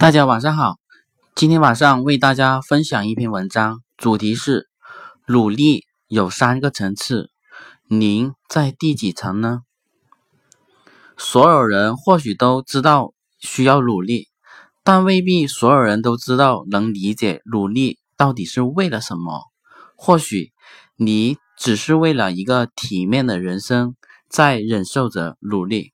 大家晚上好，今天晚上为大家分享一篇文章，主题是努力有三个层次，您在第几层呢？所有人或许都知道需要努力，但未必所有人都知道能理解努力到底是为了什么。或许你只是为了一个体面的人生，在忍受着努力。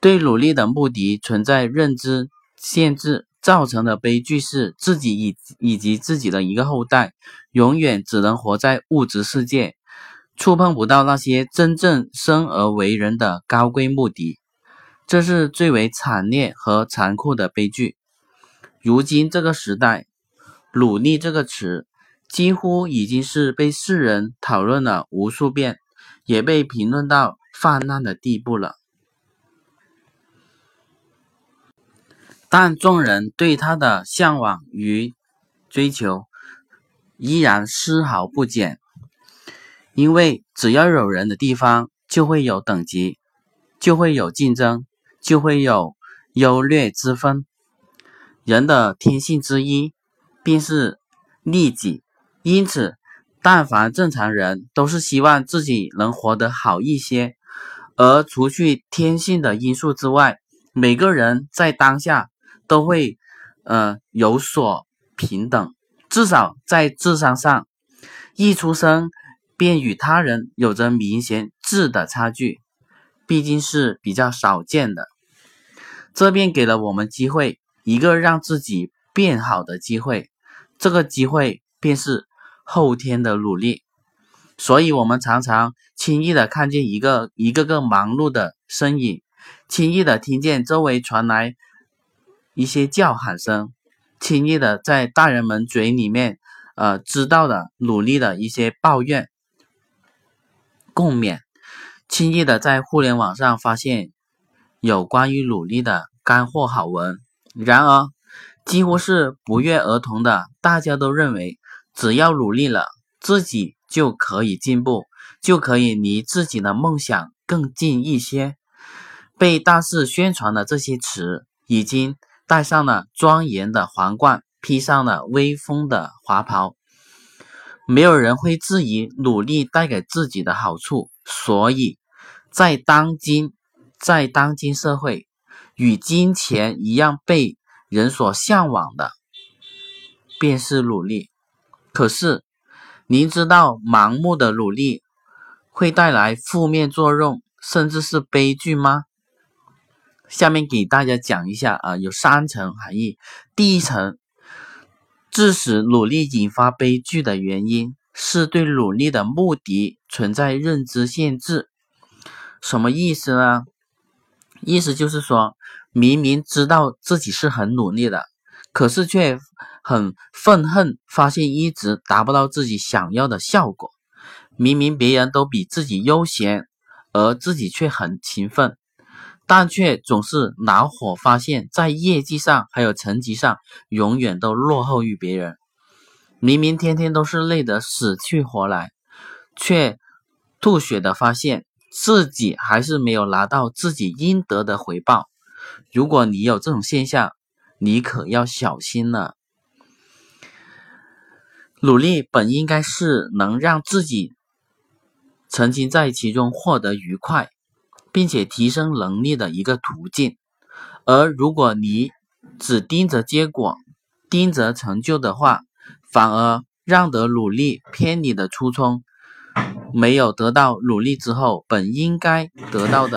对努力的目的存在认知。限制造成的悲剧是，自己以以及自己的一个后代，永远只能活在物质世界，触碰不到那些真正生而为人的高贵目的。这是最为惨烈和残酷的悲剧。如今这个时代，“努力”这个词几乎已经是被世人讨论了无数遍，也被评论到泛滥的地步了。但众人对他的向往与追求依然丝毫不减，因为只要有人的地方，就会有等级，就会有竞争，就会有优劣之分。人的天性之一便是利己，因此，但凡正常人都是希望自己能活得好一些。而除去天性的因素之外，每个人在当下。都会，呃，有所平等，至少在智商上，一出生便与他人有着明显质的差距，毕竟是比较少见的。这便给了我们机会，一个让自己变好的机会，这个机会便是后天的努力。所以，我们常常轻易的看见一个一个个忙碌的身影，轻易的听见周围传来。一些叫喊声，轻易的在大人们嘴里面，呃，知道的努力的一些抱怨、共勉，轻易的在互联网上发现有关于努力的干货好文。然而，几乎是不约而同的，大家都认为，只要努力了，自己就可以进步，就可以离自己的梦想更近一些。被大肆宣传的这些词，已经。戴上了庄严的皇冠，披上了威风的华袍，没有人会质疑努力带给自己的好处。所以，在当今，在当今社会，与金钱一样被人所向往的，便是努力。可是，您知道盲目的努力会带来负面作用，甚至是悲剧吗？下面给大家讲一下啊，有三层含义。第一层，致使努力引发悲剧的原因是对努力的目的存在认知限制。什么意思呢？意思就是说，明明知道自己是很努力的，可是却很愤恨，发现一直达不到自己想要的效果。明明别人都比自己悠闲，而自己却很勤奋。但却总是恼火，发现，在业绩上还有成绩上，永远都落后于别人。明明天天都是累得死去活来，却吐血的发现自己还是没有拿到自己应得的回报。如果你有这种现象，你可要小心了。努力本应该是能让自己曾经在其中获得愉快。并且提升能力的一个途径，而如果你只盯着结果、盯着成就的话，反而让得努力偏离的初衷，没有得到努力之后本应该得到的。